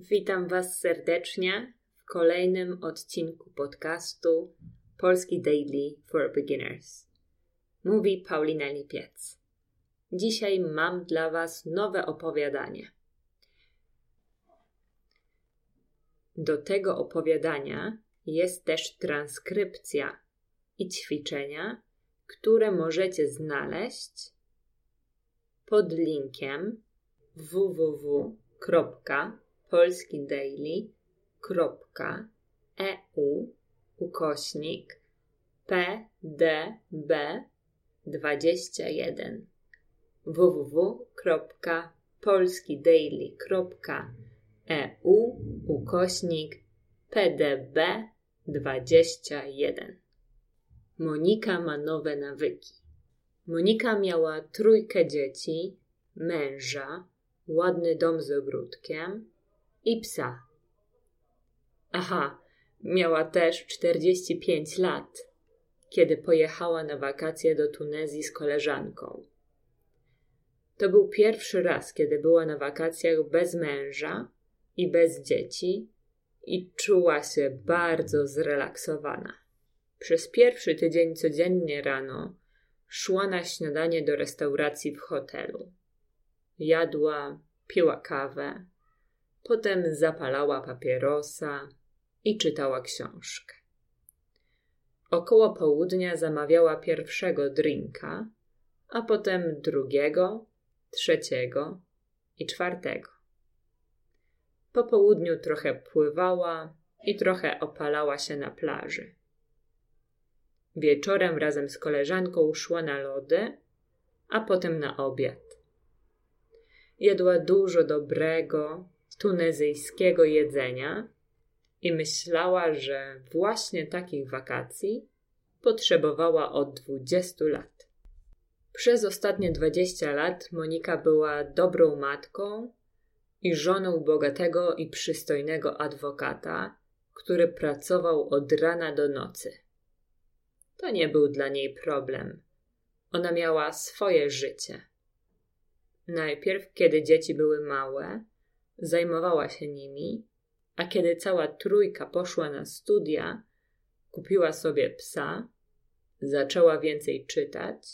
Witam Was serdecznie w kolejnym odcinku podcastu Polski Daily for Beginners. Mówi Paulina Lipiec. Dzisiaj mam dla Was nowe opowiadanie. Do tego opowiadania jest też transkrypcja i ćwiczenia, które możecie znaleźć pod linkiem www polskidaily.eu ukośnik pdb21 www.polskidaily.eu ukośnik pdb21 Monika ma nowe nawyki. Monika miała trójkę dzieci, męża, ładny dom z ogródkiem i psa. Aha, miała też 45 lat, kiedy pojechała na wakacje do Tunezji z koleżanką. To był pierwszy raz, kiedy była na wakacjach bez męża i bez dzieci i czuła się bardzo zrelaksowana. Przez pierwszy tydzień codziennie rano szła na śniadanie do restauracji w hotelu. Jadła, piła kawę, potem zapalała papierosa i czytała książkę. Około południa zamawiała pierwszego drinka, a potem drugiego, trzeciego i czwartego. Po południu trochę pływała i trochę opalała się na plaży. Wieczorem razem z koleżanką szła na lody, a potem na obiad. Jadła dużo dobrego, tunezyjskiego jedzenia i myślała, że właśnie takich wakacji potrzebowała od 20 lat. Przez ostatnie 20 lat Monika była dobrą matką i żoną bogatego i przystojnego adwokata, który pracował od rana do nocy. To nie był dla niej problem. Ona miała swoje życie. Najpierw, kiedy dzieci były małe, zajmowała się nimi, a kiedy cała trójka poszła na studia, kupiła sobie psa, zaczęła więcej czytać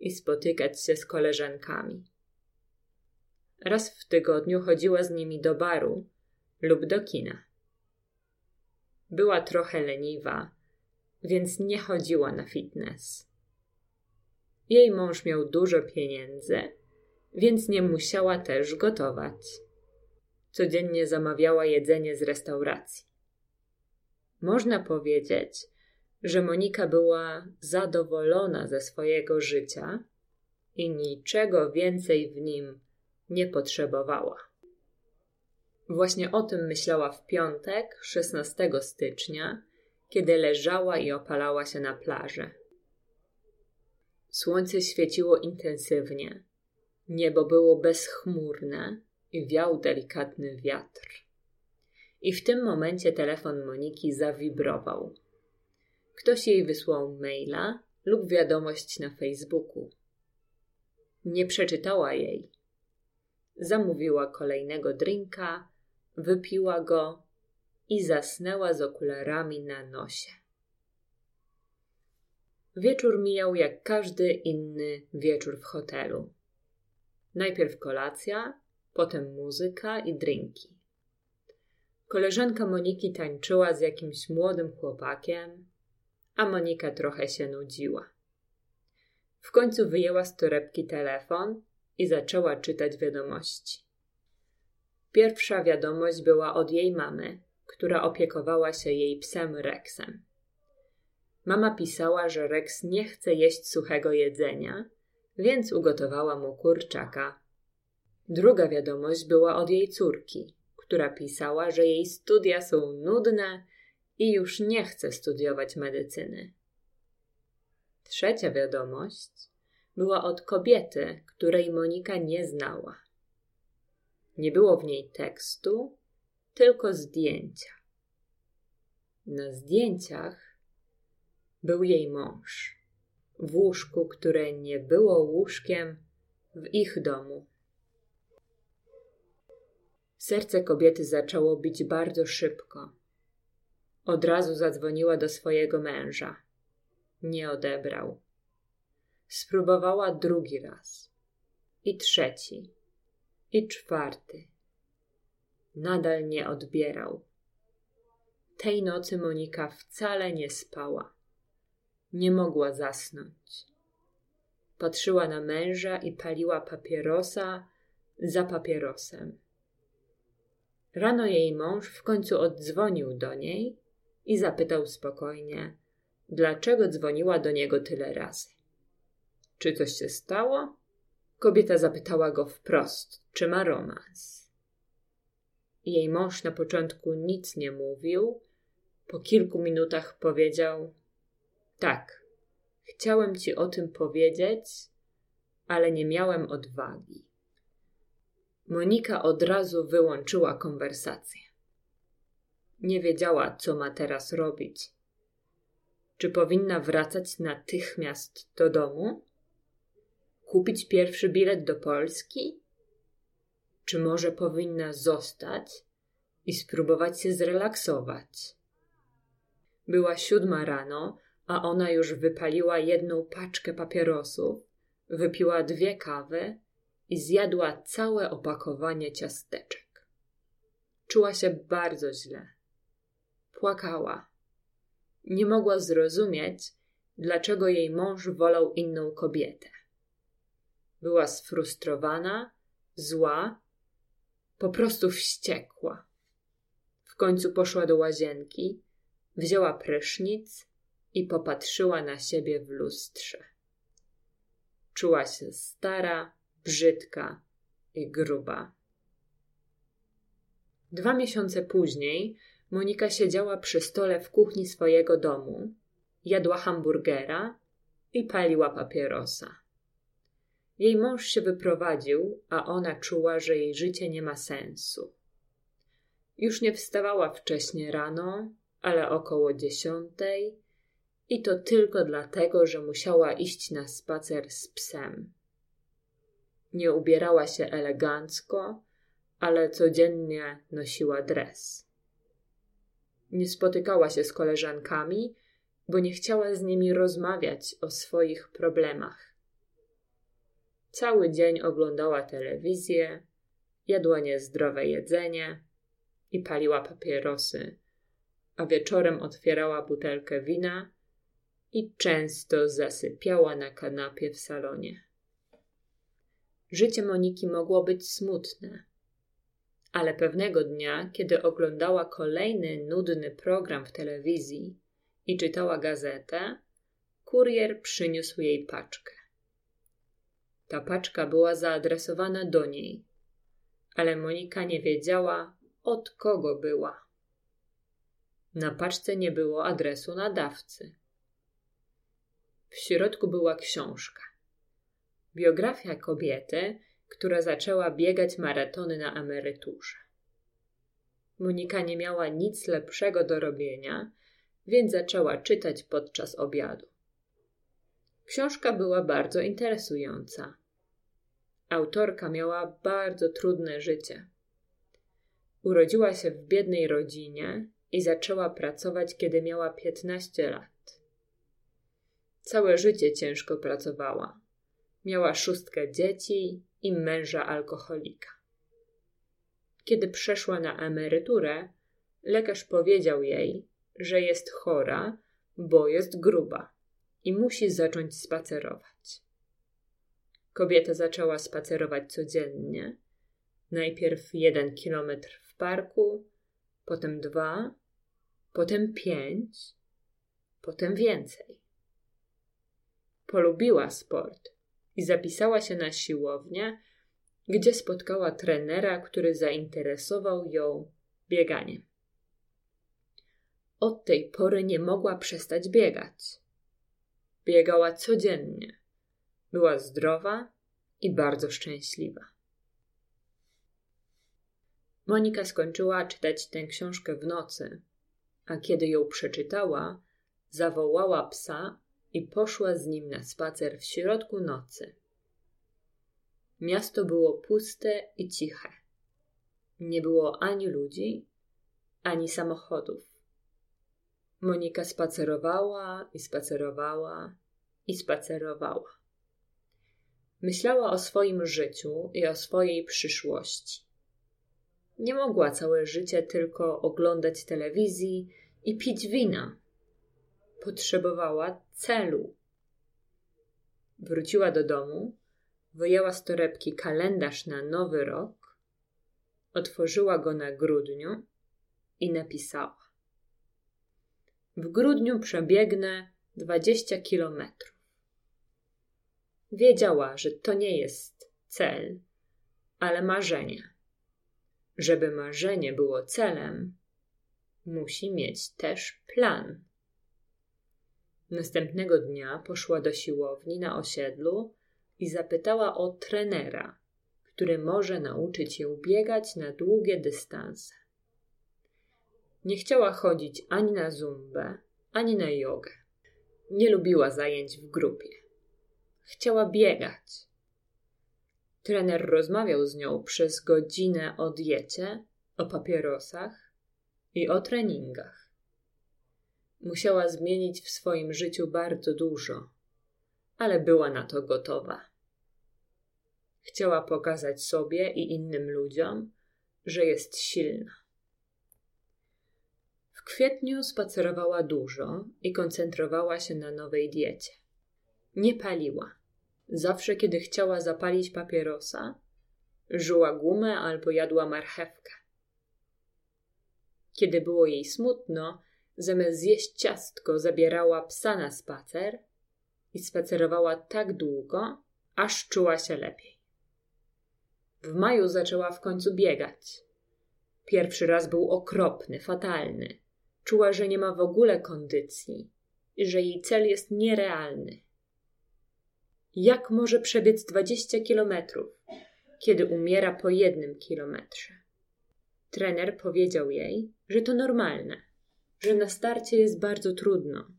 i spotykać się z koleżankami. Raz w tygodniu chodziła z nimi do baru lub do kina. Była trochę leniwa, więc nie chodziła na fitness. Jej mąż miał dużo pieniędzy więc nie musiała też gotować. Codziennie zamawiała jedzenie z restauracji. Można powiedzieć, że Monika była zadowolona ze swojego życia i niczego więcej w nim nie potrzebowała. Właśnie o tym myślała w piątek, 16 stycznia, kiedy leżała i opalała się na plaży. Słońce świeciło intensywnie, Niebo było bezchmurne i wiał delikatny wiatr. I w tym momencie telefon Moniki zawibrował. Ktoś jej wysłał maila lub wiadomość na Facebooku. Nie przeczytała jej. Zamówiła kolejnego drinka, wypiła go i zasnęła z okularami na nosie. Wieczór mijał jak każdy inny wieczór w hotelu. Najpierw kolacja, potem muzyka i drinki. Koleżanka Moniki tańczyła z jakimś młodym chłopakiem, a Monika trochę się nudziła. W końcu wyjęła z torebki telefon i zaczęła czytać wiadomości. Pierwsza wiadomość była od jej mamy, która opiekowała się jej psem Rexem. Mama pisała, że Rex nie chce jeść suchego jedzenia, więc ugotowała mu kurczaka. Druga wiadomość była od jej córki, która pisała, że jej studia są nudne i już nie chce studiować medycyny. Trzecia wiadomość była od kobiety, której Monika nie znała. Nie było w niej tekstu, tylko zdjęcia. Na zdjęciach był jej mąż w łóżku, które nie było łóżkiem w ich domu. Serce kobiety zaczęło bić bardzo szybko. Od razu zadzwoniła do swojego męża. Nie odebrał. Spróbowała drugi raz. I trzeci. I czwarty. Nadal nie odbierał. Tej nocy Monika wcale nie spała. Nie mogła zasnąć. Patrzyła na męża i paliła papierosa za papierosem. Rano jej mąż w końcu oddzwonił do niej i zapytał spokojnie, dlaczego dzwoniła do niego tyle razy. Czy coś się stało? Kobieta zapytała go wprost, czy ma romans. Jej mąż na początku nic nie mówił. Po kilku minutach powiedział: Tak, chciałem ci o tym powiedzieć, ale nie miałem odwagi. Monika od razu wyłączyła konwersację. Nie wiedziała, co ma teraz robić. Czy powinna wracać natychmiast do domu? Kupić pierwszy bilet do Polski? Czy może powinna zostać i spróbować się zrelaksować? Była siódma rano, a ona już wypaliła jedną paczkę papierosów, wypiła dwie kawy i zjadła całe opakowanie ciasteczek. Czuła się bardzo źle. Płakała. Nie mogła zrozumieć, dlaczego jej mąż wolał inną kobietę. Była sfrustrowana, zła, po prostu wściekła. W końcu poszła do łazienki, wzięła prysznic i popatrzyła na siebie w lustrze. Czuła się stara, brzydka i gruba. Dwa miesiące później Monika siedziała przy stole w kuchni swojego domu, jadła hamburgera i paliła papierosa. Jej mąż się wyprowadził, a ona czuła, że jej życie nie ma sensu. Już nie wstawała wcześnie rano, ale około dziesiątej, i to tylko dlatego, że musiała iść na spacer z psem. Nie ubierała się elegancko, ale codziennie nosiła dres. Nie spotykała się z koleżankami, bo nie chciała z nimi rozmawiać o swoich problemach. Cały dzień oglądała telewizję, jadła niezdrowe jedzenie i paliła papierosy, a wieczorem otwierała butelkę wina i często zasypiała na kanapie w salonie. Życie Moniki mogło być smutne, ale pewnego dnia, kiedy oglądała kolejny nudny program w telewizji i czytała gazetę, kurier przyniósł jej paczkę. Ta paczka była zaadresowana do niej, ale Monika nie wiedziała, od kogo była. Na paczce nie było adresu nadawcy. W środku była książka. Biografia kobiety, która zaczęła biegać maratony na emeryturze. Monika nie miała nic lepszego do robienia, więc zaczęła czytać podczas obiadu. Książka była bardzo interesująca. Autorka miała bardzo trudne życie. Urodziła się w biednej rodzinie i zaczęła pracować, kiedy miała 15 lat. Całe życie ciężko pracowała. Miała szóstkę dzieci i męża alkoholika. Kiedy przeszła na emeryturę, lekarz powiedział jej, że jest chora, bo jest gruba i musi zacząć spacerować. Kobieta zaczęła spacerować codziennie. Najpierw jeden kilometr w parku, potem dwa, potem pięć, potem więcej. Polubiła sport i zapisała się na siłownię, gdzie spotkała trenera, który zainteresował ją bieganiem. Od tej pory nie mogła przestać biegać. Biegała codziennie. Była zdrowa i bardzo szczęśliwa. Monika skończyła czytać tę książkę w nocy, a kiedy ją przeczytała, zawołała psa i poszła z nim na spacer w środku nocy. Miasto było puste i ciche. Nie było ani ludzi, ani samochodów. Monika spacerowała i spacerowała i spacerowała. Myślała o swoim życiu i o swojej przyszłości. Nie mogła całe życie tylko oglądać telewizji i pić wina. Potrzebowała celu. Wróciła do domu, wyjęła z torebki kalendarz na nowy rok, otworzyła go na grudniu i napisała: W grudniu przebiegnę 20 kilometrów. Wiedziała, że to nie jest cel, ale marzenie. Żeby marzenie było celem, musi mieć też plan. Następnego dnia poszła do siłowni na osiedlu i zapytała o trenera, który może nauczyć ją biegać na długie dystanse. Nie chciała chodzić ani na zumbę, ani na jogę. Nie lubiła zajęć w grupie. Chciała biegać. Trener rozmawiał z nią przez godzinę o diecie, o papierosach i o treningach. Musiała zmienić w swoim życiu bardzo dużo, ale była na to gotowa. Chciała pokazać sobie i innym ludziom, że jest silna. W kwietniu spacerowała dużo i koncentrowała się na nowej diecie. Nie paliła. Zawsze, kiedy chciała zapalić papierosa, żuła gumę albo jadła marchewkę. Kiedy było jej smutno, zamiast zjeść ciastko, zabierała psa na spacer i spacerowała tak długo, aż czuła się lepiej. W maju zaczęła w końcu biegać. Pierwszy raz był okropny, fatalny. Czuła, że nie ma w ogóle kondycji i że jej cel jest nierealny. Jak może przebiec 20 kilometrów, kiedy umiera po jednym kilometrze? Trener powiedział jej, że to normalne, że na starcie jest bardzo trudno,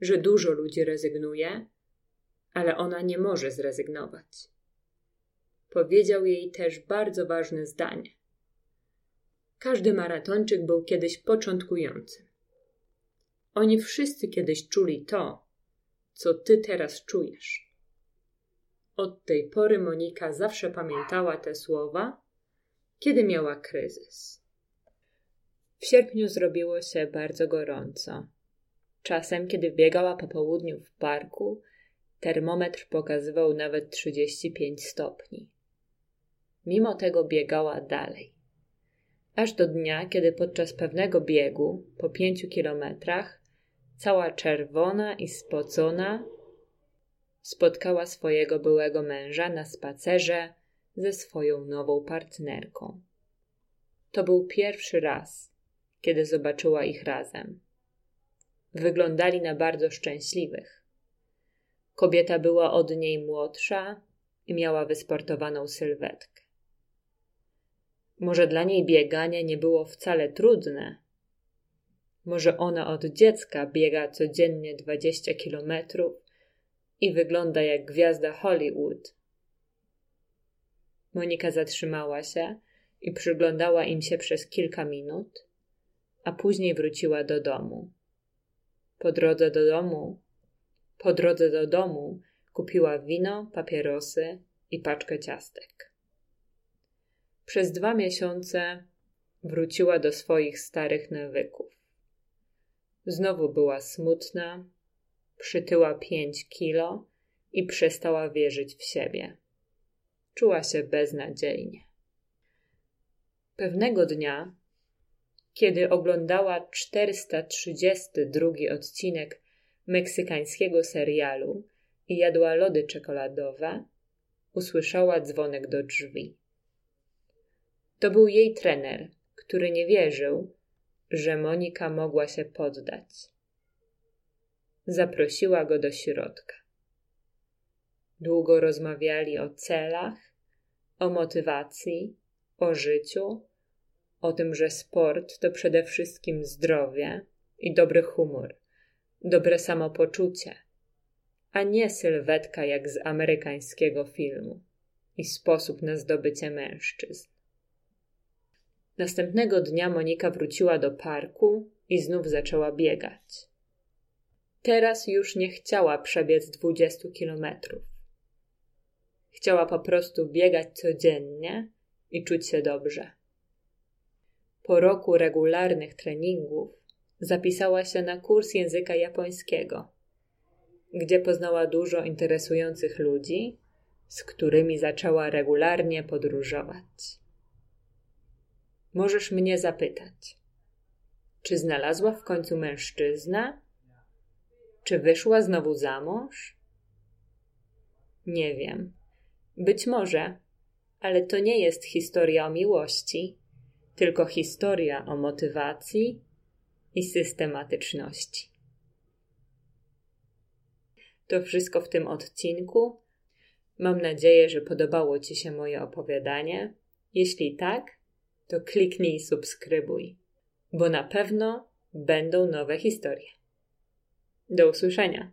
że dużo ludzi rezygnuje, ale ona nie może zrezygnować. Powiedział jej też bardzo ważne zdanie. Każdy maratończyk był kiedyś początkujący. Oni wszyscy kiedyś czuli to, co ty teraz czujesz. Od tej pory Monika zawsze pamiętała te słowa, kiedy miała kryzys. W sierpniu zrobiło się bardzo gorąco. Czasem, kiedy biegała po południu w parku, termometr pokazywał nawet 35 stopni. Mimo tego biegała dalej. Aż do dnia, kiedy podczas pewnego biegu, po pięciu kilometrach, cała czerwona i spocona, spotkała swojego byłego męża na spacerze ze swoją nową partnerką. To był pierwszy raz, kiedy zobaczyła ich razem. Wyglądali na bardzo szczęśliwych. Kobieta była od niej młodsza i miała wysportowaną sylwetkę. Może dla niej bieganie nie było wcale trudne. Może ona od dziecka biega codziennie 20 kilometrów i wygląda jak gwiazda Hollywood. Monika zatrzymała się i przyglądała im się przez kilka minut, a później wróciła do domu. Po drodze do domu, po drodze do domu kupiła wino, papierosy i paczkę ciastek. Przez dwa miesiące wróciła do swoich starych nawyków. Znowu była smutna, przytyła pięć kilo i przestała wierzyć w siebie. Czuła się beznadziejnie. Pewnego dnia, kiedy oglądała 432 odcinek meksykańskiego serialu i jadła lody czekoladowe, usłyszała dzwonek do drzwi. To był jej trener, który nie wierzył, że Monika mogła się poddać. Zaprosiła go do środka. Długo rozmawiali o celach, o motywacji, o życiu, o tym, że sport to przede wszystkim zdrowie i dobry humor, dobre samopoczucie, a nie sylwetka jak z amerykańskiego filmu i sposób na zdobycie mężczyzn. Następnego dnia Monika wróciła do parku i znów zaczęła biegać. Teraz już nie chciała przebiec dwudziestu kilometrów. Chciała po prostu biegać codziennie i czuć się dobrze. Po roku regularnych treningów zapisała się na kurs języka japońskiego, gdzie poznała dużo interesujących ludzi, z którymi zaczęła regularnie podróżować. Możesz mnie zapytać, czy znalazła w końcu mężczyznę? Czy wyszła znowu za mąż? Nie wiem. Być może, ale to nie jest historia o miłości, tylko historia o motywacji i systematyczności. To wszystko w tym odcinku. Mam nadzieję, że podobało Ci się moje opowiadanie. Jeśli tak, to kliknij subskrybuj, bo na pewno będą nowe historie. Do usłyszenia.